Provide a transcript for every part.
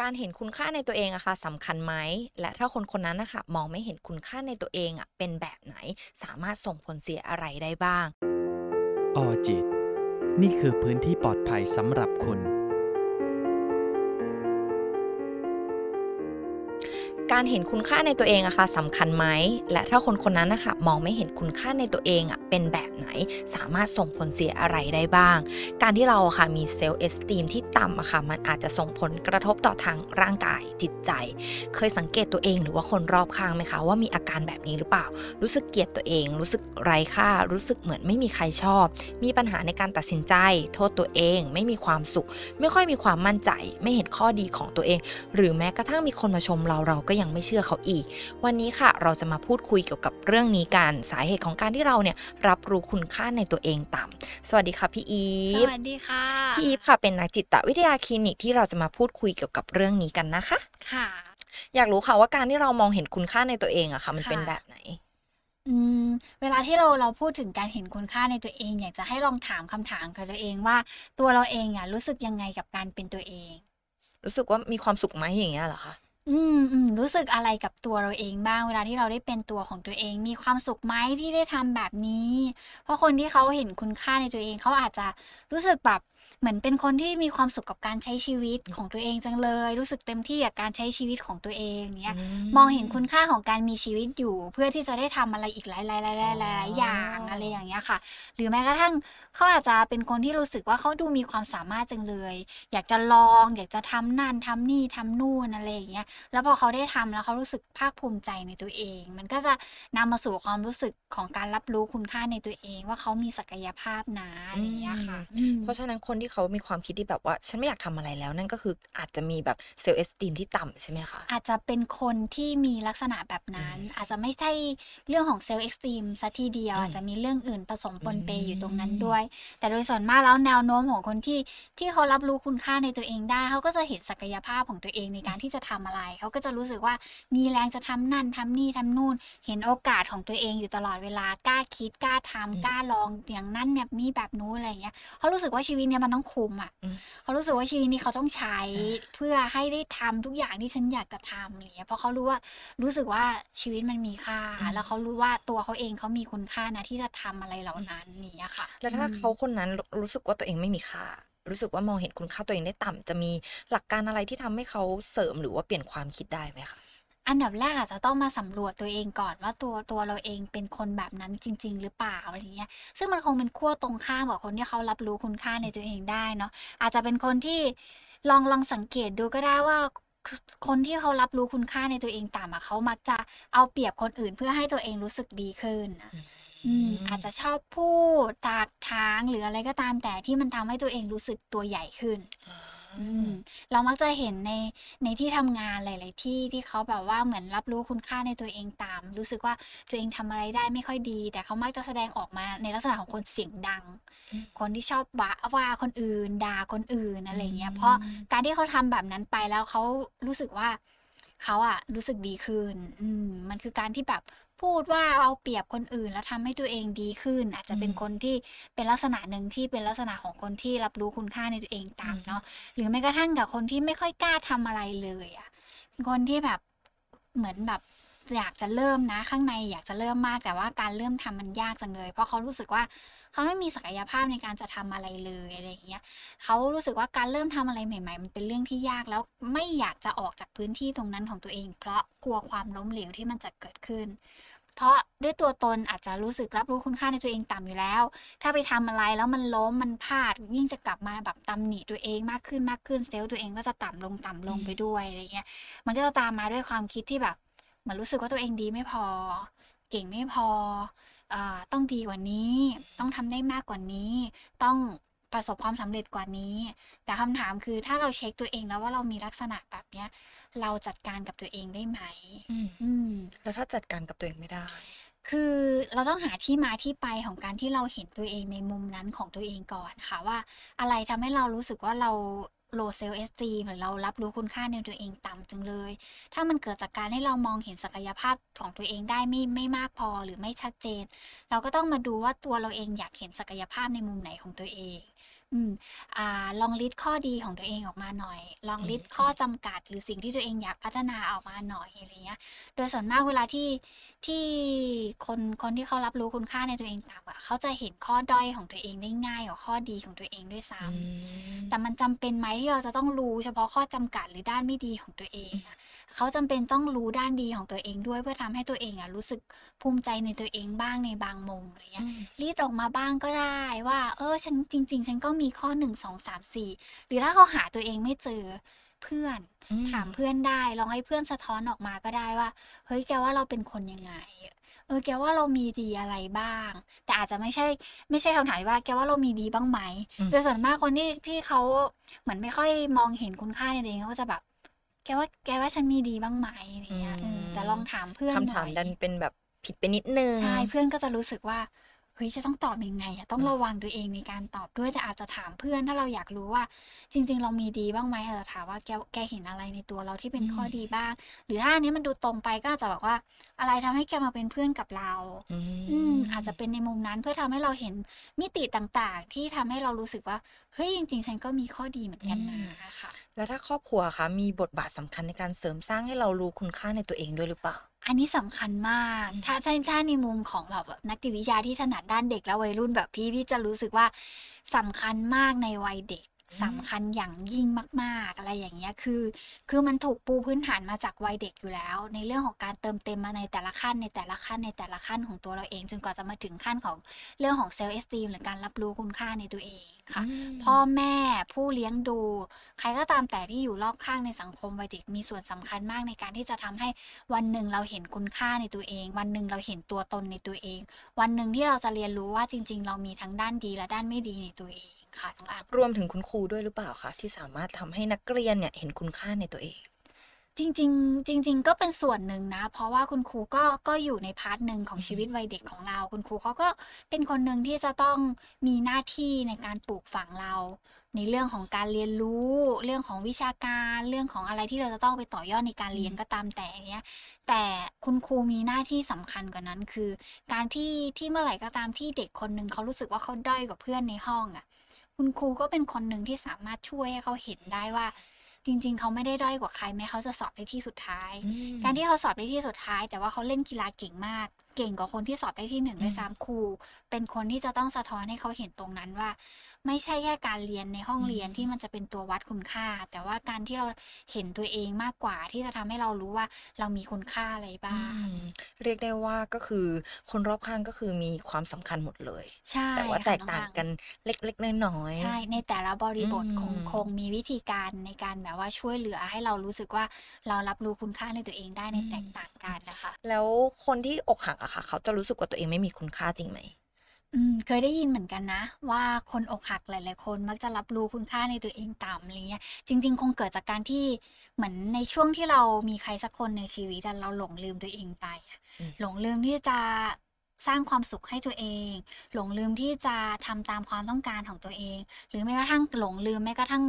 การเห็นคุณค่าในตัวเองอะค่ะสำคัญไหม และถ้าคนคนนั้นนะคะมองไม่เห็นคุณค่าในตัวเองอะเป็นแบบไหน สามารถส่งผลเสียอะไรได้บ้าง ออจิต นี่คือพื้นที่ปลอดภัยสำหรับคุณ การเห็นคุณค่าในตัวเองอะค่ะสำคัญไหม และถ้าคนคนนั้นนะคะมองไม่เห็นคุณค่าในตัวเองอะเป็นแบบไหน สามารถส่งผลเสียอะไรได้บ้าง การที่เราอะค่ะมีเซลล์เอสตีมที่ต่ำอะค่ะมันอาจจะส่งผลกระทบต่อทางร่างกายจิตใจ เคยสังเกตตัวเองหรือว่าคนรอบข้างไหมคะ ว่ามีอาการแบบนี้หรือเปล่า รู้สึกเกลียดตัวเอง รู้สึกไร้ค่า รู้สึกเหมือนไม่มีใครชอบ มีปัญหาในการตัดสินใจ โทษตัวเอง ไม่มีความสุข ไม่ค่อยมีความมั่นใจ ไม่เห็นข้อดีของตัวเอง หรือแม้กระทั่งมีคนมาชมเราเราก็ยังไม่เชื่อเขาอีก วันนี้ค่ะเราจะมาพูดคุยเกี่ยวกับเรื่องนี้กันสาเหตุของการที่เราเนี่ยรับรู้คุณค่าในตัวเองต่ำสวัสดีค่ะพี่อีสฟวัสดีค่ะพี่อีฟค่ะเป็นนักจิตวิทยาคลินิกที่เราจะมาพูดคุยเกี่ยวกับเรื่องนี้กันนะคะค่ะ อยากรู้ค่ะว่าการที่เรามองเห็นคุณค่าในตัวเองอะค่ะ มันเป็นค่ะแบบไหนอืมเวลาที่เราเราพูดถึงการเห็นคุณค่าในตัวเอง อยากจะให้ลองถามคำถามกับตัวเองว่า ตัวเราเองอะรู้สึกยังไงกับการเป็นตัวเอง รู้สึกว่ามีความสุขไหมอย่างเงี้ยเหรอคะ อืม อืม รู้สึกอะไรกับตัวเราเองบ้าง เวลาที่เราได้เป็นตัวของตัวเอง มีความสุขไหมที่ได้ทำแบบนี้ เพราะคนที่เขาเห็นคุณค่าในตัวเอง เขาอาจจะรู้สึกแบบ เหมือนเป็นคนที่มีความสุขกับการใช้ชีวิตของตัวเองจังเลย รู้สึกเต็มที่กับการใช้ชีวิตของตัวเองเนี้ยมองเห็นคุณค่าของการมีชีวิตอยู่ เพื่อที่จะได้ทำอะไรอีกหลายๆหลายๆหลายๆหลายๆอย่างอะไรอย่างเงี้ยค่ะ หรือแม้กระทั่งเขาอาจจะเป็นคนที่รู้สึกว่าเขาดูมีความสามารถจังเลย อยากจะลอง อยากจะทำนั่นทำนี่ทำนู่นอะไรอย่างเงี้ยแล้วพอเขาได้ทำแล้วเขารู้สึกภาคภูมิใจในตัวเอง มันก็จะนำมาสู่ความรู้สึกของการรับรู้คุณค่าในตัวเอง ว่าเขามีศักยภาพนะอะไรอย่างเงี้ยค่ะอืมเพราะฉะนั้นคนที่เขามีความคิดที่แบบว่า ฉันไม่อยากทำอะไรแล้ว นั่นก็คืออาจจะมีแบบ self-esteem ที่ต่ำใช่ไหมคะ อาจจะเป็นคนที่มีลักษณะแบบนั้น อาจจะไม่ใช่เรื่องของ self-esteem ซะทีเดียวอืมอาจจะมีเรื่องอื่นผสมปนเปอืมอยู่ตรงนั้นด้วย แต่โดยส่วนมากแล้วแนวโน้มของคนที่ที่เขารับรู้คุณค่าในตัวเองได้ เขาก็จะเห็นศักยภาพของตัวเองในการที่จะทำอะไร เขาก็จะรู้สึกว่ามีแรงจะทำนั่นทำนี่ทำนู่น เห็นโอกาสของตัวเองอยู่ตลอดเวลากล้าคิดกล้าทำอืมกล้าลองอย่างนั้นแบบนี้แบบนู้นอะไรอย่างเงี้ยเขารู้สึกว่าชีวิตเนี้ยมันต้องคุ้มอะอืมเขารู้สึกว่าชีวิตนี้เขาต้องใช้อ่าเพื่อให้ได้ทำทุกอย่างที่ฉันอยากจะทำอะไรเงี้ยเพราะเขารู้ว่ารู้สึกว่าชีวิตมันมีค่า แล้วเขารู้ว่าตัวเขาเองเขามีคุณค่านะที่จะทำอะไรเหล่านั้นนี่ยค่ะ แล้วถ้าอืมเขาคนนั้นรู้รู้สึกว่าตัวเองไม่มีค่ารู้สึกว่ามองเห็นคุณค่าตัวเองได้ต่ำจะมีหลักการอะไรที่ทำให้เขาเสริมหรือว่าเปลี่ยนความคิดได้ไหมคะ อันดับแรกอาจจะต้องมาสำรวจตัวเองก่อนว่าตัวตัวเราเองเป็นคนแบบนั้นจริง ๆ หรือเปล่าอะไรเงี้ย ซึ่งมันคงเป็นขั้วตรงข้ามกับคนที่เขารับรู้คุณค่าในตัวเองได้เนาะ อาจจะเป็นคนที่ลองลองสังเกตดูก็ได้ว่าคนที่เขารับรู้คุณค่าในตัวเองต่ำอะเขามักจะเอาเปรียบคนอื่นเพื่อให้ตัวเองรู้สึกดีขึ้นอะอืมอาจจะชอบพูดตากทางหรืออะไรก็ตามแต่ที่มันทำให้ตัวเองรู้สึกตัวใหญ่ขึ้นอืม เรามักจะเห็นในในที่ทำงานหลาย ๆ ที่ที่เขาแบบว่าเหมือนรับรู้คุณค่าในตัวเองตาม รู้สึกว่าตัวเองทำอะไรได้ไม่ค่อยดี แต่เขามักจะแสดงออกมาในลักษณะของคนเสียงดังอืมคนที่ชอบว่าว่าคนอื่นด่าคนอื่นอะไรเงี้อืยมเพราะการที่เขาทำแบบนั้นไปแล้วเขารู้สึกว่าเขาอะรู้สึกดีขึ้น อืมมันคือการที่แบบ พูดว่าเอาเปรียบคนอื่น แล้วทำให้ตัวเองดีขึ้น อาจจะเป็นคนที่เป็นลักษณะหนึ่งที่เป็นลักษณะของคนที่รับรู้คุณค่าในตัวเองตามเนาะหรือแม้กระทั่งกับคนที่ไม่ค่อยกล้าทำอะไรเลยอะเป็นคนที่แบบเหมือนแบบอยากจะเริ่มนะ ข้างในอยากจะเริ่มมากแต่ว่าการเริ่มทำมันยากจังเลย เพราะเขารู้สึกว่า เขาไม่มีศักยภาพในการจะทำอะไรเลยอะไรอย่างเงี้ยเขารู้สึกว่าการเริ่มทำอะไรใหม่ ๆ มันเป็นเรื่องที่ยากแล้วไม่อยากจะออกจากพื้นที่ตรงนั้นของตัวเอง เพราะกลัวความล้มเหลวที่มันจะเกิดขึ้น เพราะด้วยตัวตนอาจจะรู้สึกรับรู้คุณค่าในตัวเองต่ำอยู่แล้ว ถ้าไปทำอะไรแล้วมันล้มมันพลาดยิ่งจะกลับมาแบบตำหนิตัวเองมากขึ้นมากขึ้นเซลล์ตัวเองก็จะต่ำลงต่ำลงไปด้วยอะไรเงี้ยมันก็จะตามมาด้วยความคิดที่แบบเหมือนรู้สึกว่าตัวเองดีไม่พอ เก่งไม่พอ ต้องดีกว่านี้ ต้องทำได้มากกว่านี้ ต้องประสบความสำเร็จกว่านี้ แต่คำถามคือถ้าเราเช็คตัวเองแล้วว่าเรามีลักษณะแบบเนี้ย เราจัดการกับตัวเองได้ไหมอืมอืมแล้วถ้าจัดการกับตัวเองไม่ได้ คือเราต้องหาที่มาที่ไปของการที่เราเห็นตัวเองในมุมนั้นของตัวเองก่อนค่ะว่า อะไรทำให้เรารู้สึกว่าเรา low self esteem หรือเรารับรู้คุณค่าในตัวเองต่ำจังเลย ถ้ามันเกิดจากการให้เรามองเห็นศักยภาพของตัวเองได้ไม่ไม่มากพอหรือไม่ชัดเจน เราก็ต้องมาดูว่าตัวเราเองอยากเห็นศักยภาพในมุมไหนของตัวเอง อืมอ่าลองลิสต์ข้อดีของตัวเองออกมาหน่อย ลองลิสต์ข้อจำกัด หรือสิ่งที่ตัวเองอยากพัฒนาออกมาหน่อยอะไรเงี้ย โดยส่วนมากเวลาที่ที่คนคนที่เขารับรู้คุณค่าในตัวเองต่ำอะเขาจะเห็นข้อด้อยของตัวเองได้ง่ายกว่าข้อดีของตัวเองด้วยซ้อืำมแต่มันจำเป็นไหมที่เราจะต้องรู้เฉพาะข้อจำกัดหรือด้านไม่ดีของตัวเองอะเขาจำเป็นต้องรู้ด้านดีของตัวเองด้วยเพื่อทำให้ตัวเองอะรู้สึกภูมิใจในตัวเองบ้างในบางมุมอะไรอืเงี้ยมลิสต์ออกมาบ้างก็ได้ว่า เออฉันจริง ๆ ฉันก็มีข้อ1 2 3 4หรือถ้าเขาหาตัวเองไม่เจอเพื่อนอื ถามมเพื่อนได้ลองให้เพื่อนสะท้อนออกมาก็ได้ว่าเฮ้ยแกว่าเราเป็นคนยังไงเออแกว่าเรามีดีอะไรบ้าง แต่อาจจะไม่ใช่ ไม่ใช่คำถามที่ว่าแกว่าเรามีดีบ้างไหมอืมโดยส่วนมากคนที่ที่เขาเหมือนไม่ค่อยมองเห็นคุณค่าในตัวเองเขาก็จะแบบ แกว่าแกว่าฉันมีดีบ้างไหมอะไรอืเงี้ยเออแต่มลองถามเพื่อนคำหถาน่มอยดันเป็นแบบผิดไปนิดหนึ่งใช่เพื่อนก็จะรู้สึกว่า เฮ้ยจะต้องตอบยังไงอะต้องอาระวังตัวเองในการตอบด้วยแต่อาจจะถามเพื่อนถ้าเราอยากรู้ว่า จริง ๆ เรามีดีบ้างไหมอาจจะถามว่าแกแกเห็นอะไรในตัวเราที่เป็อืนข้อดีมบ้าง หรือถ้าอันนี้มันดูตรงไปก็อาจจะบอกว่าอะไรทำให้แกมาเป็นเพื่อนกับเรา อือืมอาจจะมเป็นในมุมนั้นเพื่อทำให้เราเห็นมิติต่างๆ ที่ทำให้เรารู้สึกว่าเฮ้ยจริง ๆ ฉันก็มีข้อดีเหมือนอืกันนมะค่ะแล้วถ้าครอบครัวอะคะมีบทบาทสำคัญในการเสริมสร้างให้เรารู้คุณค่าในตัวเองด้วยหรือเปล่า? อันนี้สำคัญมากอืมถ้าถ้าถ้าในมุมของแบบนักจิตวิทยาที่ถนัดด้านเด็กและวัยรุ่นแบบพี่พี่จะรู้สึกว่าสำคัญมากในวัยเด็กอื สำมคัญอย่างยิ่งมาก ๆ อะไรอย่างเงี้ยคือ คือมันถูกปูพื้นฐานมาจากวัยเด็กอยู่แล้ว ในเรื่องของการเติมเต็มมาในแต่ละขั้นในแต่ละขั้นในแต่ละขั้นของตัวเราเอง จนกว่าจะมาถึงขั้นของเรื่องของ self esteem หรือการรับรู้คุณค่าในตัวเองอืค่ะ พ่อมแม่ผู้เลี้ยงดู ใครก็ตามแต่ที่อยู่รอบข้างในสังคมวัยเด็กมีส่วนสำคัญมากในการที่จะทำให้วันหนึ่งเราเห็นคุณค่าในตัวเอง วันหนึ่งเราเห็นตัวตนในตัวเอง วันหนึ่งที่เราจะเรียนรู้ว่าจริง ๆ เรามีทั้งด้านดีและด้านไม่ดีในตัวเอง ค่ะน้องอังรวมถึงคุณครูด้วยหรือเปล่าคะที่สามารถทำให้นักเรียนเนี่ยเห็นคุณค่าในตัวเอง?จริงๆ จริง ๆ ก็เป็นส่วนหนึ่งนะ เพราะว่าคุณครูก็ก็อยู่ในพาร์ตหนึ่งของอือชีฮึวิตวัยเด็กของเรา คุณครูเขาก็เป็นคนหนึ่งที่จะต้องมีหน้าที่ในการปลูกฝังเรา ในเรื่องของการเรียนรู้ เรื่องของวิชาการเรื่องของอะไรที่เราจะต้องไปต่อยอดในการอืเรียนมก็ตามแต่อย่างเงี้ย แต่คุณครูมีหน้าที่สำคัญกว่านั้นคือ การที่ที่เมื่อไหร่ก็ตามที่เด็กคนหนึ่งเขารู้สึกว่าเขาด้อยกว่าเพื่อนในห้องอะ คุณครูก็เป็นคนหนึ่งที่สามารถช่วยให้เขาเห็นได้ว่า จริง ๆ เขาไม่ได้ด้อยกว่าใครแม้เขาจะสอบได้ที่สุดท้ายอืการที่มเขาสอบได้ที่สุดท้าย แต่ว่าเขาเล่นกีฬาเก่งมาก เก่งกว่าคนที่สอบได้ที่1อืด้วยมซ้ำครู เป็นคนที่จะต้องสะท้อนให้เขาเห็นตรงนั้นว่า ไม่ใช่แค่การเรียนในห้องอืเรียนที่มมันจะเป็นตัววัดคุณค่า แต่ว่าการที่เราเห็นตัวเองมากกว่าที่จะทำให้เรารู้ว่าเรามีคุณค่าอะไรอืบ้างมเรียกได้ว่าก็คือคนรอบข้างก็คือมีความสำคัญหมดเลย ใช่ แต่ว่าค่แตะกน้องต่าอังงกันเล็กๆน้อยใช่ ในแต่ละบๆริอืบทคงคงมมีวิธีการในการแบบว่าช่วยเหลือให้เรารู้สึกว่าเรารับรู้คุณค่าในตัวเองได้อืในแตมกต่างกันน่ะค่ะแล้วคนที่อกหักอะค่ะ เขาจะรู้สึกว่าตัวเองไม่มีคุณค่าจริงไหม? อืม เคยได้ยินเหมือนกันนะว่า คนอกหักหลาย ๆ คนมักจะรับรู้คุณค่าในตัวเองต่ำ อะไรเงี้ย จริง ๆ คงเกิดจากการที่ เหมือนในช่วงที่เรามีใครสักคนในชีวิตอะ เราหลงลืมตัวเองไปอะ อืม หลงลืมที่จะสร้างความสุขให้ตัวเอง หลงลืมที่จะทำตามความต้องการของตัวเอง หรือแม้กระทั่ง หลงลืมแม้กระทั่ง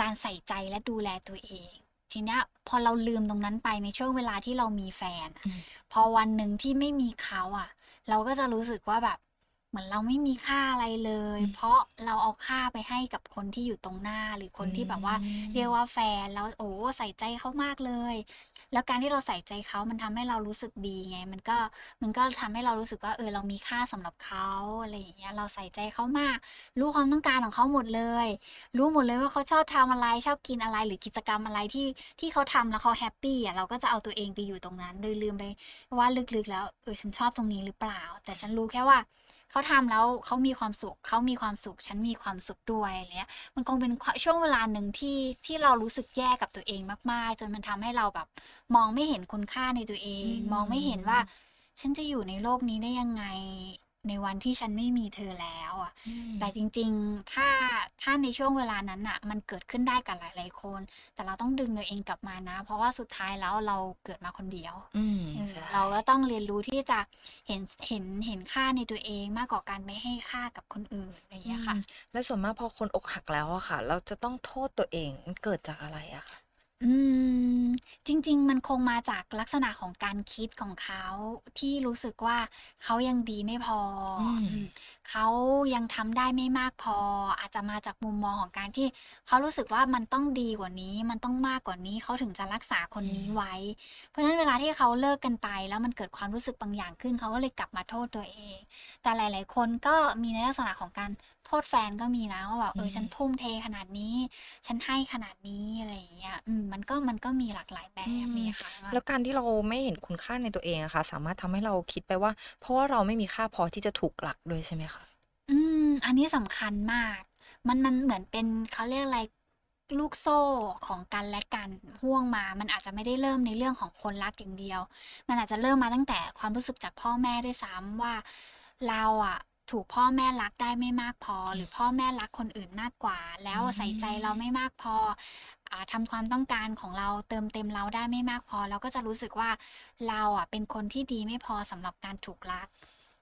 การใส่ใจและดูแลตัวเอง ทีเนี้ยพอเราลืมตรงนั้นไปในช่วงเวลาที่เรามีแฟนอะอืม พอวันหนึ่งที่ไม่มีเขาอะ เราก็จะรู้สึกว่าแบบ เหมือนเราไม่มีค่าอะไรเลยอืมเพราะเราเอาค่าไปให้กับคนที่อยู่ตรงหน้าหรือคอืนที่แบบว่า เรียกมว่าแฟนแล้วโอ้โฮใส่ใจเขามากเลย แล้วการที่เราใส่ใจเขามันทำให้เรารู้สึกดีไง มันก็มันก็ทำให้เรารู้สึกว่าเออเรามีค่าสำหรับเขาอะไรอย่างเงี้ยเราใส่ใจเขามาก รู้ความต้องการของเขาหมดเลย รู้หมดเลยว่าเขาชอบทำอะไรชอบกินอะไรหรือกิจกรรมอะไรที่ที่เขาทำแล้วเขาแฮปปีอะเราก็จะเอาตัวเองไปอยู่ตรงนั้นโดยลืมไปว่าลึกๆแล้วเออฉันชอบตรงนี้หรือเปล่า แต่ฉันรู้แค่ว่า เขาทำแล้วเขามีความสุขเขามีความสุข ฉันมีความสุขด้วยอะไรเงี้ยมันคงเป็นคช่วงเวลาหนึ่งที่ที่เรารู้สึกแย่กับตัวเองมาก ๆ จนมันทำให้เราแบบ มองไม่เห็นคุณค่าในตัวเออืงมองไม่เห็นว่ามฉันจะอยู่ในโลกนี้ได้ยังไง ในวันที่ฉันไม่มีเธอแล้วอะอืแต่มจริงๆ ถ้าถ้าในช่วงเวลานั้นน่ะ มันเกิดขึ้นได้กับหลายๆคน แต่เราต้องดึงตัวเองกลับมานะ เพราะว่าสุดท้ายแล้วเราเกิดมาคนเดียวอืมเออใช่เราก็ต้องเรียนรู้ที่จะเห็นเห็นเห็นค่าในตัวเองมากกว่าการไปให้ค่ากับคนอื่นอะไรอย่างอืเงี้ยมค่ะ แล้วส่วนมากพอคนอกหักแล้วอะค่ะ เราจะต้องโทษตัวเองมันเกิดจากอะไรอะคะ? อืมจจริง ๆ มันคงมาจากลักษณะของการคิดของเขา ที่รู้สึกว่าเขายังดีไม่พออืม อืมเขายังทำได้ไม่มากพอ อาจจะมาจากมุมมองของการที่เขารู้สึกว่ามันต้องดีกว่านี้ มันต้องมากกว่านี้เขาถึงจะรักษาคนนี้ไว้ เพราะฉะนั้นเวลาที่เขาเลิกกันไป แล้วมันเกิดความรู้สึกบางอย่างขึ้น เขาก็เลยกลับมาโทษตัวเอง แต่หลาย ๆ คนก็มีในลักษณะของการโท ษแฟนก็มีนะว่าแบบเอออืมฉันทุ่มเทขนาดนี้ ฉันให้ขนาดนี้อะไรอย่างเงี้ยอืมมันก็มันก็มีหลากหลายแบบนี่ค่ะ แล้วการที่เราไม่เห็นคุณค่าในตัวเองอะค่ะ สามารถทำให้เราคิดไปว่า เพราะว่าเราไม่มีค่าพอที่จะถูกรักด้วยใช่ไหมคะอืม อันนี้สำคัญมาก มันมันเหมือนเป็นเขาเรียกอะไรลูกโซ่ของกันและกันห่วงมา มันอาจจะไม่ได้เริ่มในเรื่องของคนรักอย่างเดียว มันอาจจะเริ่มมาตั้งแต่ความรู้สึกจากพ่อแม่ด้วยซ้ำว่า เราอะ ถูกพ่อแม่รักได้ไม่มากพอ หรือพ่อแม่รักคนอื่นมากกว่า แล้วอืมใส่ใจเราไม่มากพออ่าทำความต้องการของเราเติมเต็มเราได้ไม่มากพอ เราก็จะรู้สึกว่าเราอะเป็นคนที่ดีไม่พอสำหรับการถูกรัก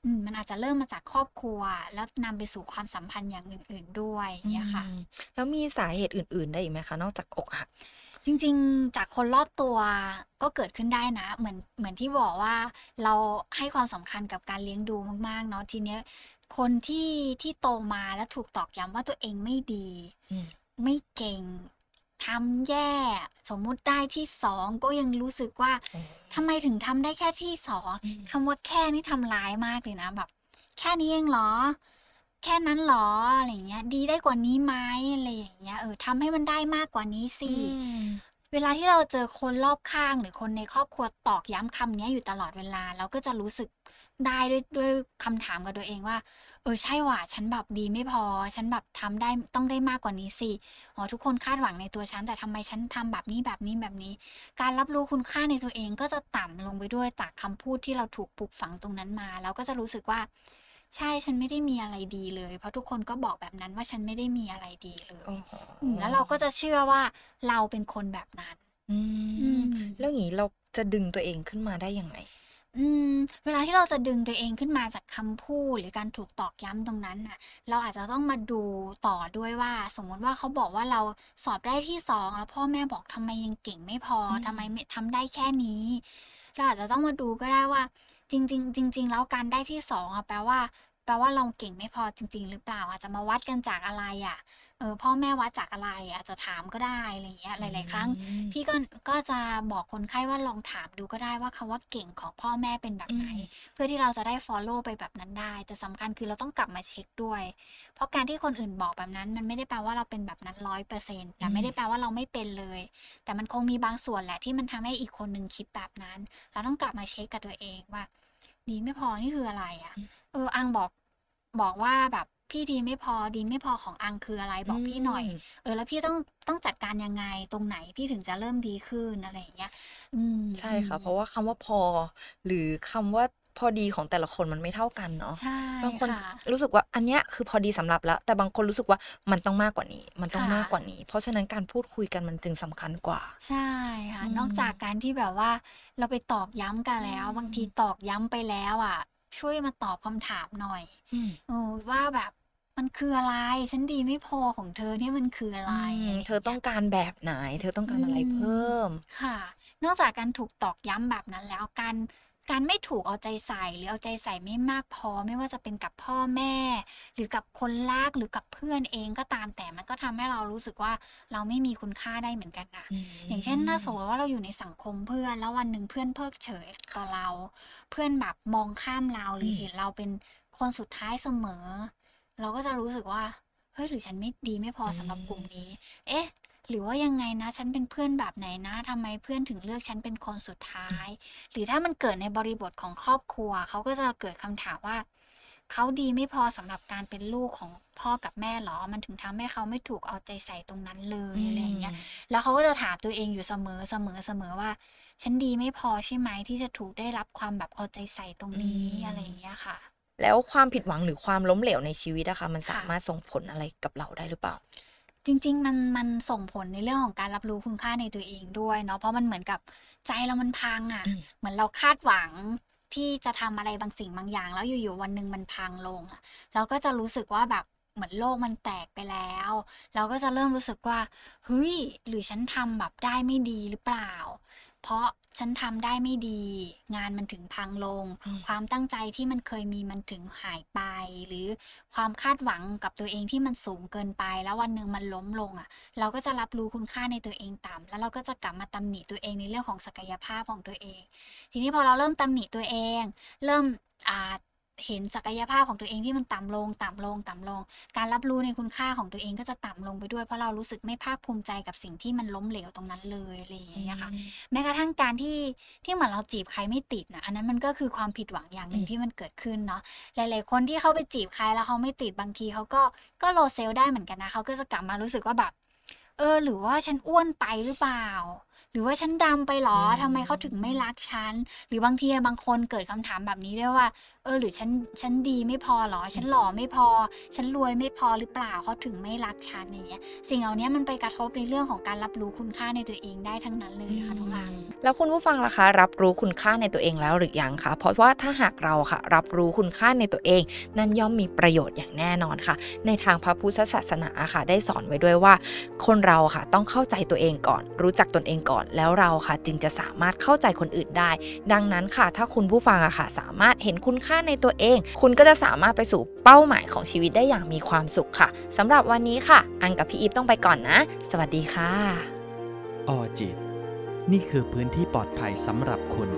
อืมมันอาจจะเริ่มมาจากครอบครัว แล้วนำไปสู่ความสัมพันธ์อย่างอื่น ๆด้วยอย่างเงี้ยค่ะอืมแล้วมีสาเหตุอื่น ๆ ได้อีกไหมคะ นอกจากอกหักจริง ๆ จากคนรอบตัวก็เกิดขึ้นได้นะ เหมือนเหมือนที่บอกว่าเราให้ความสำคัญกับการเลี้ยงดูมากๆเนาะทีเนี้ย คนที่ที่โตมาแล้วถูกตอกย้ำว่าตัวเองไม่ดี อืม ไม่เก่งทำแย่ สมมุติได้ที่สองก็ยังรู้สึกว่าโอ้ ทำไมถึงทำได้แค่ที่สองอืม คำว่าแค่นี่ทำร้ายมากเลยนะแบบ แค่นี้เองเหรอ แค่นั้นเหรออะไรอย่างเงี้ย ดีได้กว่านี้ไหมอะไรอย่างเงี้ยเออทำให้มันได้มากกว่านี้สิอืมเวลาที่เราเจอคนรอบข้างหรือคนในครอบครัวตอกย้ำคำเนี้ยอยู่ตลอดเวลา เราก็จะรู้สึก ได้ด้วยด้วยคำถามกับตัวเองว่า เออใช่ว่ะฉันแบบดีไม่พอ ฉันแบบทำได้ต้องได้มากกว่านี้สิอ๋อทุกคนคาดหวังในตัวฉัน แต่ทำไมฉันทำแบบนี้แบบนี้แบบนี้ การรับรู้คุณค่าในตัวเองก็จะต่ำลงไปด้วยจากคำพูดที่เราถูกปลูกฝังตรงนั้นมา แล้วก็จะรู้สึกว่า ใช่ฉันไม่ได้มีอะไรดีเลย เพราะทุกคนก็บอกแบบนั้นว่าฉันไม่ได้มีอะไรดีเลยโอ้โหอืมแล้วเราก็จะเชื่อว่าเราเป็นคนแบบนั้น อือืมมแล้วอย่างนี้เราจะดึงตัวเองขึ้นมาได้ยังไง อืม เวลาที่เราจะดึงตัวเองขึ้นมาจากคำพูด หรือการถูกตอกย้ำตรงนั้นน่ะ เราอาจจะต้องมาดูต่อด้วยว่า สมมติว่าเขาบอกว่าเราสอบได้ที่สองแล้วพ่อแม่บอกทำไมยังเก่งไม่พออืมทำไมไม่ทำได้แค่นี้ เราอาจจะต้องมาดูก็ได้ว่า จริง ๆ จริง ๆ แล้วการได้ที่สองอะแปลว่าแป ลว่าเราเก่งไม่พอจริง ๆ หรือเปล่า อาจจะมาวัดกันจากอะไรอะเออพ่อแม่วัดจากอะไรอาจจะถามก็ได้อะไรอย่างเงี้ยหลาย ๆ ครั้งอืมพี่ก็ก็จะบอกคนไข้ว่าลองถามดูก็ได้ว่าคำว่าเก่งของพ่อแม่เป็นแบบไหนอืมเพื่อที่เราจะได้ follow ไปแบบนั้นได้ แต่สำคัญคือเราต้องกลับมาเช็คด้วย เพราะการที่คนอื่นบอกแบบนั้น มันไม่ได้แปลว่าเราเป็นแบบนั้นร้อยเปอร์เซ็นต์แต่ไม่ได้แปลว่าเราไม่เป็นเลย แต่มันคงมีบางส่วนแหละที่มันทำให้อีกคนหนึ่งคิดแบบนั้น เราต้องกลับมาเช็คกับตัวเองว่าดีไม่พอนี่คืออะไรอะเอออังบอก บอกว่าแบบพี่ดีไม่พอดีไม่พอของอังคืออะไรบอกพี่หน่อยมเออ แล้วพี่ต้องต้องจัดการยังไงตรงไหนพี่ถึงจะเริ่มดีขึ้นอะไรอย่างเงี้ยอืมใช่ค่ะอืมเพราะว่าคำว่าพอ หรือคำว่าพอดีของแต่ละคนมันไม่เท่ากันเนาะใช่บางคนค่ะรู้สึกว่าอันเนี้ยคือพอดีสำหรับแล้ว แต่บางคนรู้สึกว่ามันต้องมากกว่านี้ มันต้องค่ะมากกว่านี้ เพราะฉะนั้นการพูดคุยกันมันจึงสำคัญกว่า ใช่ค่ะอืมนอกจากการที่แบบว่า เราไปตอกย้ำกันแล้วอืมบางทีตอกย้ำไปแล้วอะ ช่วยมาตอบคำถามหน่อยอืมเออว่าแบบมันคืออะไร ฉันดีไม่พอของเธอเนี่ยมันคืออะไรอืมอะไร เธอต้องการแบบไหน เธอต้องการอะไรเพิ่ม ค่ะ นอกจากการถูกตอกย้ำแบบนั้นแล้วการ การไม่ถูกเอาใจใส่ หรือเอาใจใส่ไม่มากพอ ไม่ว่าจะเป็นกับพ่อแม่ หรือกับคนรักหรือกับเพื่อนเองก็ตามแต่มันก็ทำให้เรารู้สึกว่าเราไม่มีคุณค่าได้เหมือนกันนะอย่างเช่นถ้าสมมติว่าเราอยู่ในสังคมเพื่อนแล้ววันหนึ่งเพื่อนเพิกเฉยต่อเรา เพื่อนแบบมองข้ามเราหรือมเห็นเราเป็นคนสุดท้ายเสมอ เราก็จะรู้สึกว่าเฮ้ยหรือฉันไม่ดีไม่พอสำหรับกลุ่มนี้ เอ๊ะ หรือว่ายังไงนะ ฉันเป็นเพื่อนแบบไหนนะทำไมเพื่อนถึงเลือกฉันเป็นคนสุดท้าย หรือถ้ามันเกิดในบริบทของครอบครัว เขาก็จะเกิดคำถามว่า เขาดีไม่พอสำหรับการเป็นลูกของพ่อกับแม่หรอ มันถึงทำให้เขาไม่ถูกเอาใจใส่ตรงนั้นเลยอะไรอย่างเงี้ย แล้วเขาก็จะถามตัวเองอยู่เสมอเสมอเสมอว่า ฉันดีไม่พอใช่ไหมที่จะถูกได้รับความแบบเอาใจใส่ตรงนี้อืม อะไรอย่างเงี้ยค่ะ แล้วความผิดหวังหรือความล้มเหลวในชีวิตอะค่ะมันค่ะสามารถส่งผลอะไรกับเราได้หรือเปล่า จริง ๆ มัน มันส่งผลในเรื่องของการรับรู้คุณค่าในตัวเองด้วยเนาะ เพราะมันเหมือนกับใจเรามันพังอะ่ะ อืม เหมือนเราคาดหวังที่จะทำอะไรบางสิ่งบางอย่าง แล้วอยู่ๆวันหนึ่งมันพังลงอะเราก็จะรู้สึกว่าแบบเหมือนโลกมันแตกไปแล้ว เราก็จะเริ่มรู้สึกว่าเฮ้ยหรือฉันทำแบบได้ไม่ดีหรือเปล่า เพราะฉันทำได้ไม่ดี งานมันถึงพังลง ความตั้งใจที่มันเคยมีมันถึงหายไป หรือความคาดหวังกับตัวเองที่มันสูงเกินไป แล้ววันหนึ่งมันล้มลงอะ เราก็จะรับรู้คุณค่าในตัวเองต่ำแล้วเราก็จะกลับมาตำหนิตัวเองในเรื่องของศักยภาพของตัวเอง ทีนี้พอเราเริ่มตำหนิตัวเอง เริ่มอ่า เห็นศักยภาพของตัวเองที่มันต่ำลง ต่ำลง ต่ำลง การรับรู้ในคุณค่าของตัวเองก็จะต่ำลงไปด้วย เพราะเรารู้สึกไม่ภาคภูมิใจกับสิ่งที่มันล้มเหลวตรงนั้นเลยอะไรอย่างเงี้ยค่ะแม้กระทั่งการที่ที่เหมือนเราจีบใครไม่ติดนะอันนั้นมันก็คือความผิดหวังอย่างหนึ่งอืมที่มันเกิดขึ้นเนาะหลาย ๆ คนที่เขาไปจีบใครแล้วเขาไม่ติดบางทีเขาก็ก็โลเซลได้เหมือนกันนะเขาก็จะกลับมารู้สึกว่าแบบเออหรือว่าฉันอ้วนไปหรือเปล่าหรือว่าฉันดำไปหรออืมทำไมเขาถึงไม่รักฉัน หรือบางทีบางคนเกิดคำถามแบบนี้ด้วยว่าเออหรือฉันฉันดีไม่พอหรอ ฉันหล่อไม่พอ ฉันรวยไม่พอหรือเปล่าเขาถึงไม่รักฉันอย่างเงี้ยสิ่งเหล่านี้มันไปกระทบในเรื่องของการรับรู้คุณค่าในตัวเองได้ทั้งนั้นเลยค่ะน้องอังแล้วคุณผู้ฟังล่ะคะ รับรู้คุณค่าในตัวเองแล้วหรือยังคะเพราะว่าถ้าหากเราค่ะ รับรู้คุณค่าในตัวเอง นั่นย่อมมีประโยชน์อย่างแน่นอนค่ะ ในทางพระพุทธศาสนาค่ะ ได้สอนไว้ด้วยว่า คนเราค่ะต้องเข้าใจตัวเองก่อน รู้จักตนเองก่อน แล้วเราค่ะ จึงจะสามารถเข้าใจคนอื่นได้ ดังนั้นค่ะ ถ้าคุณผู้ฟังอะค่ะ สามารถเห็นคุณค่าในตัวเอง คุณก็จะสามารถไปสู่เป้าหมายของชีวิตได้อย่างมีความสุขค่ะสำหรับวันนี้ค่ะ อังกับพี่อีฟต้องไปก่อนนะ สวัสดีค่ะ ออจิต นี่คือพื้นที่ปลอดภัยสำหรับคุณ